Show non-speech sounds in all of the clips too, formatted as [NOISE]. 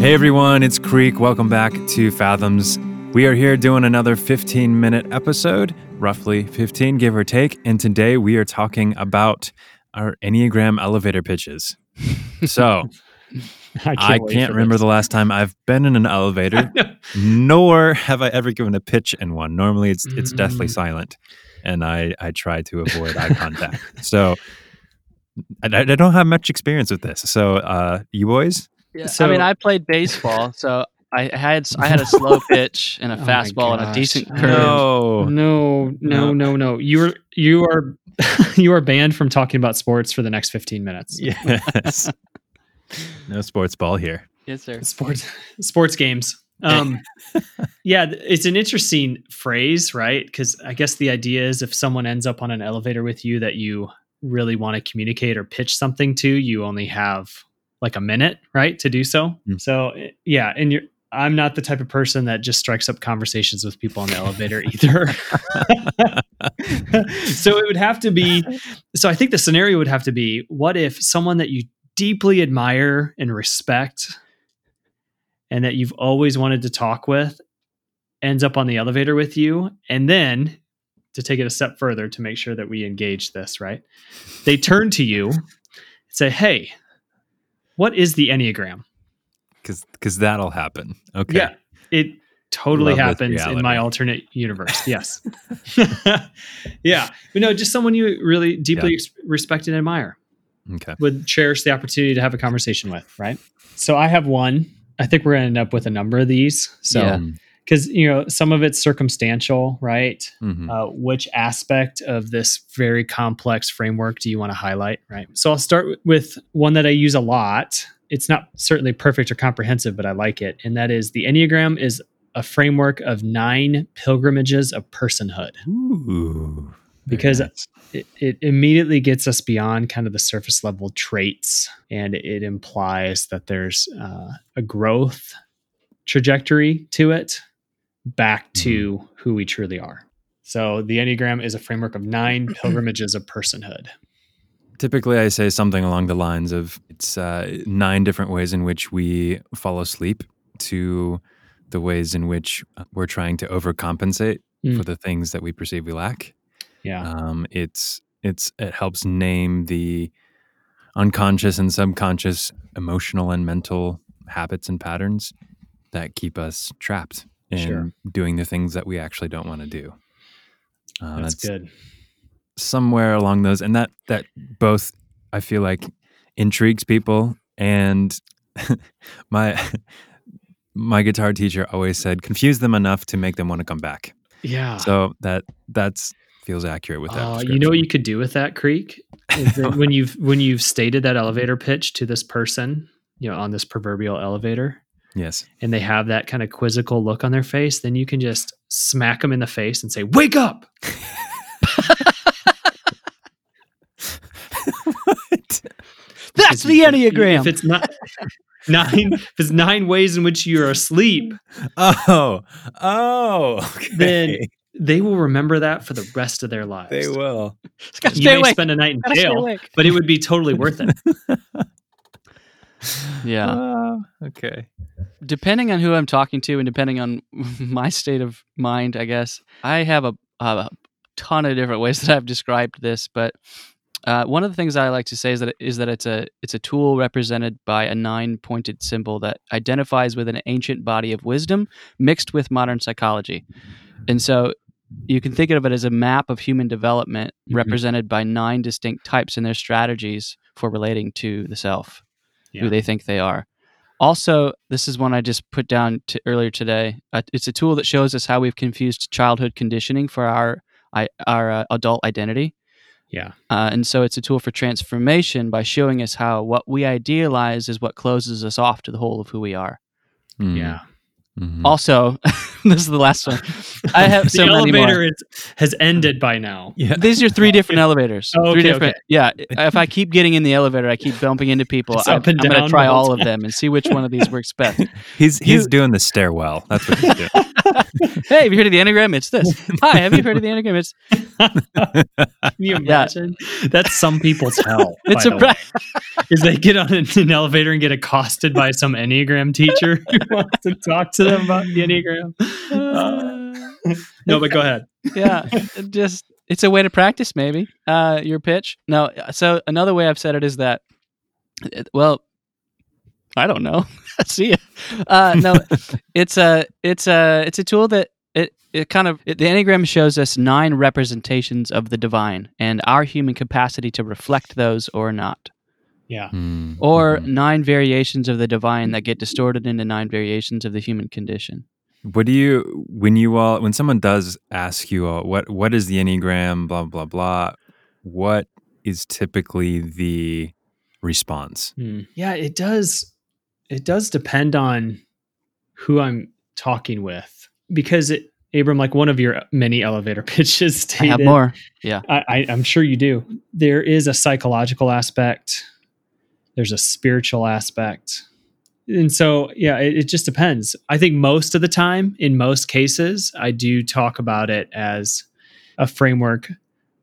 Hey everyone, it's Creek. Welcome back to Fathoms. We are here doing another 15 minute episode, roughly 15, give or take. And today we are talking about our Enneagram elevator pitches. [LAUGHS] So I can't, I can't remember this. the last time I've been in an elevator, [LAUGHS] nor have I ever given a pitch in one. Normally it's it's deathly Mm. silent. And I, I try to avoid eye contact. So I, I don't have much experience with this. So uh, you boys? Yeah, I mean, I played baseball, so I had I had a slow [LAUGHS] pitch and a Oh fastball and a decent curve. No. No, no, no, no. You are you are [LAUGHS] you are banned from talking about sports for the next 15 minutes. [LAUGHS] Yes. no sports ball here. Yes, sir. Sports sports games. Um yeah, it's an interesting phrase, right? Cuz I guess the idea is if someone ends up on an elevator with you that you really want to communicate or pitch something to, you only have like a minute, right, to do so. Mm. So eh, yeah, and you're I'm not the type of person that just strikes up conversations with people on the elevator [LAUGHS] either. so it would have to be so I think the scenario would have to be what if someone that you deeply admire and respect and that you've always wanted to talk with ends up on the elevator with you and then to take it a step further to make sure that we engage this, right? They turn to you and say, "Hey, what is the Enneagram?" Because because that'll happen. Okay. Yeah, it totally Love happens in my alternate universe. Yes. [LAUGHS] [LAUGHS] yeah. But no, just someone you really deeply ex- respect and admire Okay. would cherish the opportunity to have a conversation with, right? So I have one. I think we're going to end up with a number of these. So, Yeah. Because, you know, some of it's circumstantial, right? Mhm. Uh, which aspect of this very complex framework do you want to highlight, right? So I'll start with one that I use a lot. It's not certainly perfect or comprehensive, but I like it. And that is the Enneagram is a framework of nine pilgrimages of personhood Ooh. Because- nice. it, it immediately gets us beyond kind of the surface level traits and it implies that there's uh, a growth trajectory to it back to who we truly are. So the enneagram is a framework of nine [LAUGHS] pilgrimages of personhood. Typically I say something along the lines of it's uh, nine different ways in which we follow sleep to the ways in which we're trying to overcompensate Mm. for the things that we perceive we lack. yeah. Um, it's it's it helps name the unconscious and subconscious emotional and mental habits and patterns that keep us trapped in Sure. doing the things that we actually don't want to do. Uh, that's, good somewhere along those, and that that both I feel like intrigues people and [LAUGHS] my [LAUGHS] my guitar teacher always said confuse them enough to make them want to come back. yeah So that that's feels accurate with that. Uh, you know what you could do with that creek that when [LAUGHS] you've when you've stated that elevator pitch to this person you know on this proverbial elevator Yes. and they have that kind of quizzical look on their face, then you can just smack them in the face and say, "Wake up!" [LAUGHS] What? That's the Enneagram. If it's not nine, if it's nine ways in which you're asleep, Oh, oh, okay. Then they will remember that for the rest of their lives. they will. Just gotta You stay may awake. spend a night in jail, but it would be totally worth it. [LAUGHS] Yeah. Oh, okay. Depending on who I'm talking to and depending on [LAUGHS] my state of mind, I guess I have a, a ton of different ways [LAUGHS] that I've described this. But uh, one of the things I like to say is that is that it's a it's a tool represented by a nine pointed symbol that identifies with an ancient body of wisdom mixed with modern psychology, and so. You can think of it as a map of human development Mhm. represented by nine distinct types and their strategies for relating to the self Yeah. who they think they are. Also, this is one I just put down to earlier today. Uh, it's a tool that shows us how we've confused childhood conditioning for our I, our uh, adult identity. Yeah. Uh, and so it's a tool for transformation by showing us how what we idealize is what closes us off to the whole of who we are. Mm, Yeah. Mhm. Also, [LAUGHS] this is the last one. I have so the many more. elevator is, has ended by now. Yeah. These are three different elevators. Oh, three okay, different. Yeah. If I keep getting in the elevator, I keep bumping into people. I, I'm going to try the whole all of them and see which one of these works best. He's [LAUGHS] he's You- doing the stairwell. That's what he's doing. [LAUGHS] hey, have you heard of the Enneagram? It's this. Hi, have you heard of the Enneagram? It's Can you imagine? That's some people's hell. it's by a the pra- way, is they get on an, an elevator and get accosted by some Enneagram teacher who wants to talk to them about the Enneagram. Uh, no, but go ahead. yeah, just it's a way to practice maybe uh, your pitch. No, so another way I've said it is that, it- well, I don't know. [LAUGHS] See ya. Uh, no, [LAUGHS] it's a it's a it's a tool that it it kind of it, the enneagram shows us nine representations of the divine and our human capacity to reflect those or not, Yeah. Mm, or mhm. nine variations of the divine that get distorted into nine variations of the human condition. What do you when you all when someone does ask you all what what is the enneagram blah blah blah what is typically the response? Hmm. Yeah, it does. It does depend on who I'm talking with because it, Abram, like one of your many elevator [LAUGHS] pitches I have more. I, I, I'm sure you do. There is a psychological aspect. There's a spiritual aspect. And so, yeah, it, it just depends. I think most of the time, in most cases, I do talk about it as a framework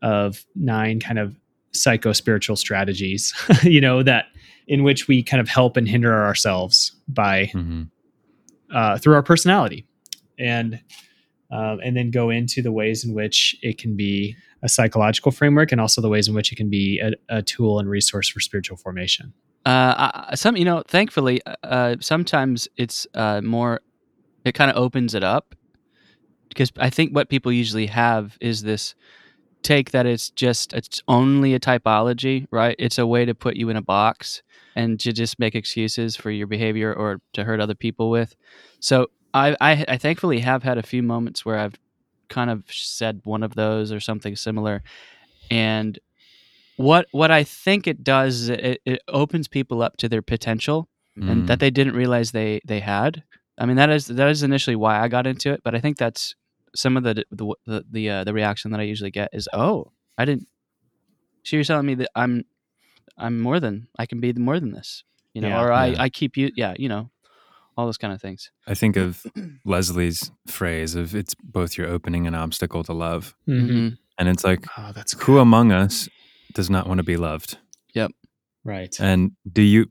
of nine kind of psycho spiritual strategies, [LAUGHS] you know, that in which we kind of help and hinder ourselves by hmm uh, through our personality, and um, and then go into the ways in which it can be a psychological framework, and also the ways in which it can be a, a tool and resource for spiritual formation. Uh, some you know, thankfully, uh, sometimes it's uh, more. It kind of opens it up because I think what people usually have is this take that it's just it's only a typology, right? It's a way to put you in a box and to just make excuses for your behavior or to hurt other people with. So I, I, I thankfully have had a few moments where I've kind of said one of those or something similar, and what what I think it does is it, it opens people up to their potential and Mm. that they didn't realize they they had. I mean that is that is initially why I got into it, but I think that's some of the the the the, uh, the reaction that I usually get is oh I didn't. So you're telling me that I'm I'm more than I can be more than this, you know, Yeah. or I I keep you yeah you know all those kind of things. I think of Leslie's phrase of it's both your opening and obstacle to love. hmm And it's like Oh, that's who among us does not want to be loved? Yep. Right. And do you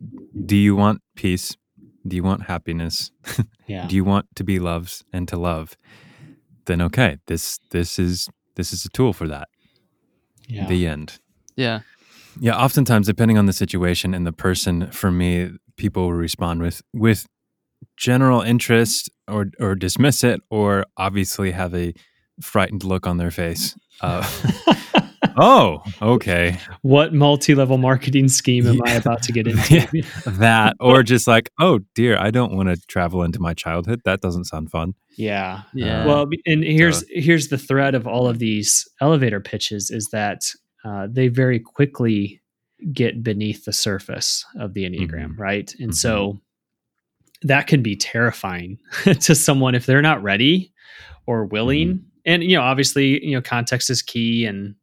do you want peace? Do you want happiness? [LAUGHS] yeah. Do you want to be loved and to love? Then okay, this this is this is a tool for that. yeah. The end. Yeah. Yeah, oftentimes depending on the situation and the person, for me, people will respond with with general interest or or dismiss it, or obviously have a frightened look on their face. Uh, [LAUGHS] oh, okay, what multi-level marketing scheme am I about to get [LAUGHS] into? Yeah. that, or just like, oh dear, I don't want to travel into my childhood. That doesn't sound fun. yeah. Yeah. Well, and here's here's the thread of all of these elevator pitches is that uh, they very quickly get beneath the surface of the enneagram, right? And so that can be terrifying [LAUGHS] to someone if they're not ready or willing. And you know, obviously, you know, context is key, and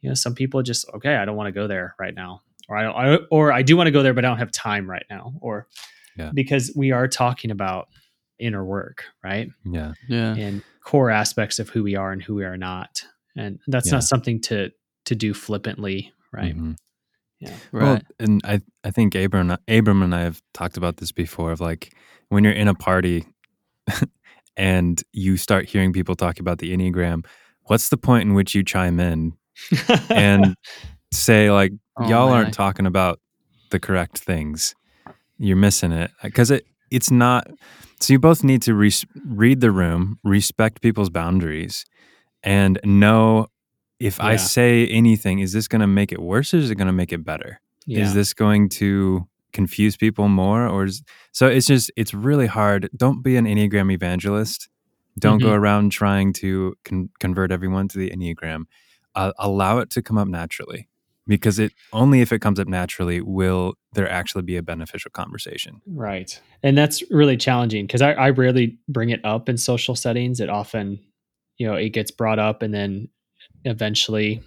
you know, some people just okay, I don't want to go there right now, or I, don't, I or I do want to go there, but I don't have time right now, or Yeah. because we are talking about inner work, right? Yeah, Yeah. and core aspects of who we are and who we are not. And that's Yeah. not something to to do flippantly, right? Mhm. Yeah. Right. Well, and I I think Abram Abram and I have talked about this before. Of like when you're in a party [LAUGHS] and you start hearing people talk about the enneagram, what's the point in which you chime in and [LAUGHS] say like Oh, y'all man. aren't talking about the correct things? You're missing it uh, because it it's not. So you both need to res- read the room, respect people's boundaries, and know if I say anything, is this going to make it worse or is it going to make it better? yeah. is this going to confuse people more or is so it's just it's really hard don't be an enneagram evangelist don't go Mhm. around trying to con- convert everyone to the enneagram uh, allow it to come up naturally because it only if it comes up naturally will there actually be a beneficial conversation. Right. And that's really challenging because I, I rarely bring it up in social settings. It often, you know, it gets brought up and then eventually,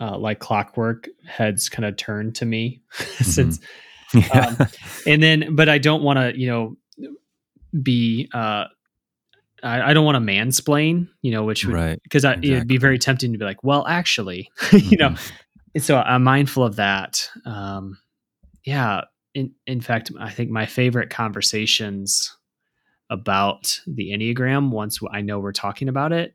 uh, like clockwork, heads kind of turn to me [LAUGHS] since, Yeah. um, and then, but I don't want to, you know, be, uh, I, I don't want to mansplain, you know, which would, right. because it'd be very tempting to be like, well, actually, [LAUGHS] you know, Mhm. so I'm mindful of that. Um, yeah. In in fact, I think my favorite conversations about the Enneagram, once I know we're talking about it,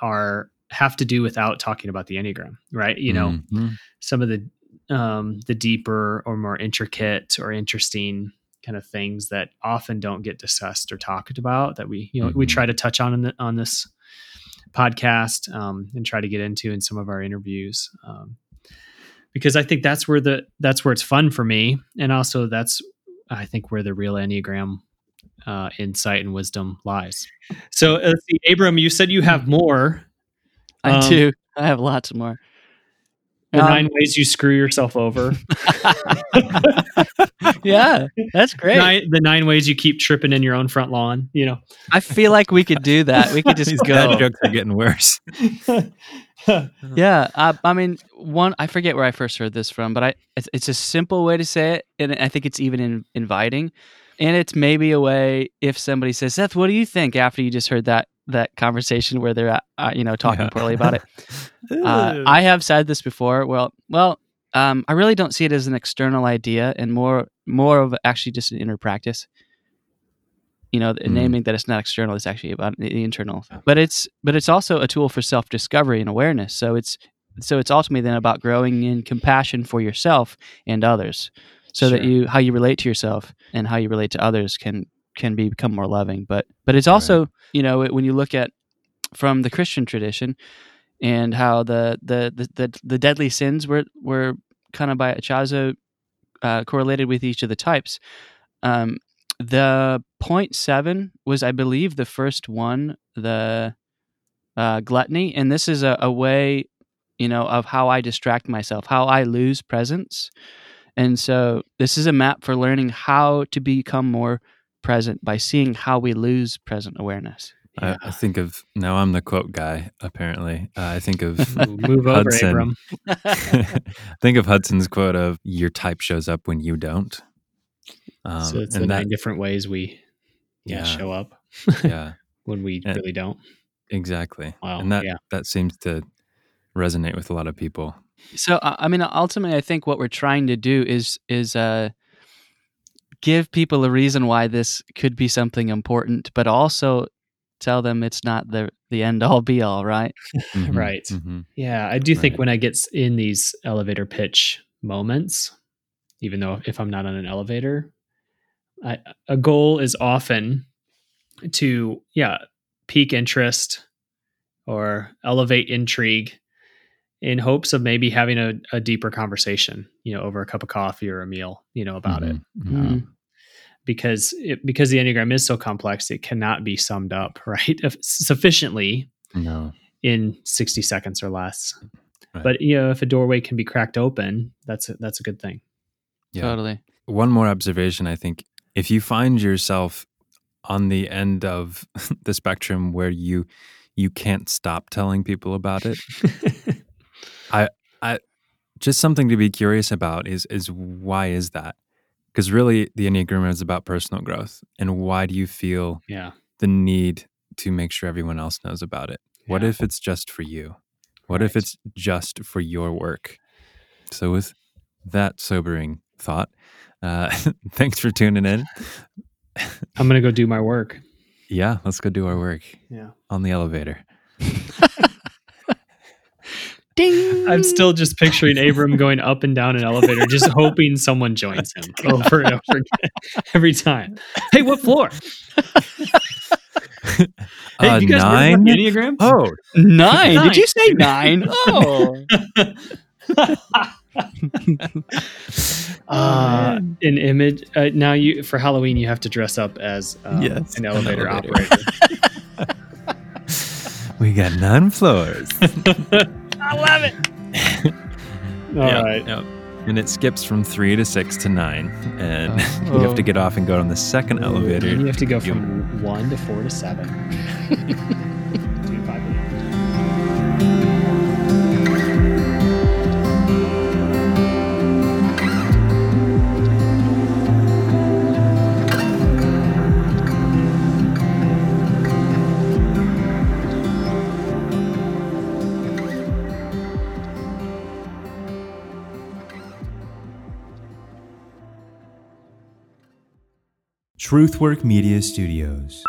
are have to do without talking about the Enneagram, right? You know, Mhm. some of the um, the deeper or more intricate or interesting kind of things that often don't get discussed or talked about that we you know we Mhm. try to touch on in the, on this podcast um, and try to get into in some of our interviews um, because I think that's where the that's where it's fun for me and also that's I think where the real enneagram uh, insight and wisdom lies. So uh, let's see, Abram, you said you have more. I Um, do. I have lots more. The Um, nine ways you screw yourself over. [LAUGHS] [LAUGHS] yeah, that's great. nine, the nine ways you keep tripping in your own front lawn. You know. I feel like we could do that. We could [LAUGHS] just These dad go. jokes are getting worse. Yeah, I, I mean, one. I forget where I first heard this from, but I it's, it's a simple way to say it, and I think it's even in, inviting. And it's maybe a way if somebody says, "Seth, what do you think?" After you just heard that that conversation where they're uh, you know talking Yeah. poorly about it. [LAUGHS] Uh, I have said this before. Well, well, um, I really don't see it as an external idea, and more more of actually just an inner practice. You know, Mm. naming that it's not external; it's actually about the internal. But it's but it's also a tool for self discovery and awareness. So it's so it's ultimately then about growing in compassion for yourself and others, so that you how you relate to yourself and how you relate to others can can be, become more loving. But but it's also you know when you look at from the Christian tradition and how the the the the, the deadly sins were were kind of by Ichazo uh, correlated with each of the types. Um, the point seven was, I believe, the first one, the uh, gluttony, and this is a, a way, you know, of how I distract myself, how I lose presence, and so this is a map for learning how to become more present by seeing how we lose present awareness. I, I think of now. I'm the quote guy. Apparently, uh, I think of [LAUGHS] move over, Hudson. Abram. [LAUGHS] [LAUGHS] think of Hudson's quote of "Your type shows up when you don't." Um, so it's the and nine that, different ways we yeah, Yeah. show up yeah, when we And- really don't. exactly. Wow, and that yeah. that seems to resonate with a lot of people. So I I mean, ultimately, I think what we're trying to do is is uh, give people a reason why this could be something important, but also tell them it's not the the end all be all, right? Mhm, Right. mhm. Yeah, I do think when I get in these elevator pitch moments, even though if I'm not on an elevator, I, a goal is often to yeah pique interest or elevate intrigue in hopes of maybe having a, a deeper conversation, you know, over a cup of coffee or a meal, you know, about it. Mhm, mhm. Mm. Um, because it, because the enneagram is so complex, it cannot be summed up [LAUGHS] right sufficiently No, in 60 seconds or less. Right. But you know, if a doorway can be cracked open, that's a, that's a good thing. yeah. Totally. One more observation. I think if you find yourself on the end of [LAUGHS] the spectrum where you you can't stop telling people about it, [LAUGHS] just something to be curious about is is why is that? Because really, the enneagram is about personal growth, and why do you feel yeah. the need to make sure everyone else knows about it? What if it's just for you? What if it's just for your work? So, with that sobering thought, uh, [LAUGHS] thanks for tuning in. I'm going to go do my work. Yeah, let's go do our work Yeah. on the elevator. Ding. I'm still just picturing Abram going up and down an elevator, just [LAUGHS] hoping someone joins him [LAUGHS] over and over again every time. Hey, what floor? Hey, Uh, you guys nine? the Enneagram? Oh, nine. Nine. Did you say nine? [LAUGHS] Oh. uh, an image. Uh, now you for Halloween you have to dress up as um, Yes, an an elevator, elevator. operator. we got nine floors. I love it. [LAUGHS] All Yep, right. yep. And it skips from three to six to nine, and Oh. [LAUGHS] you have to oh. get off and go on the second elevator. And you have to go You- from one to four to seven. [LAUGHS] Truthwork Media Studios.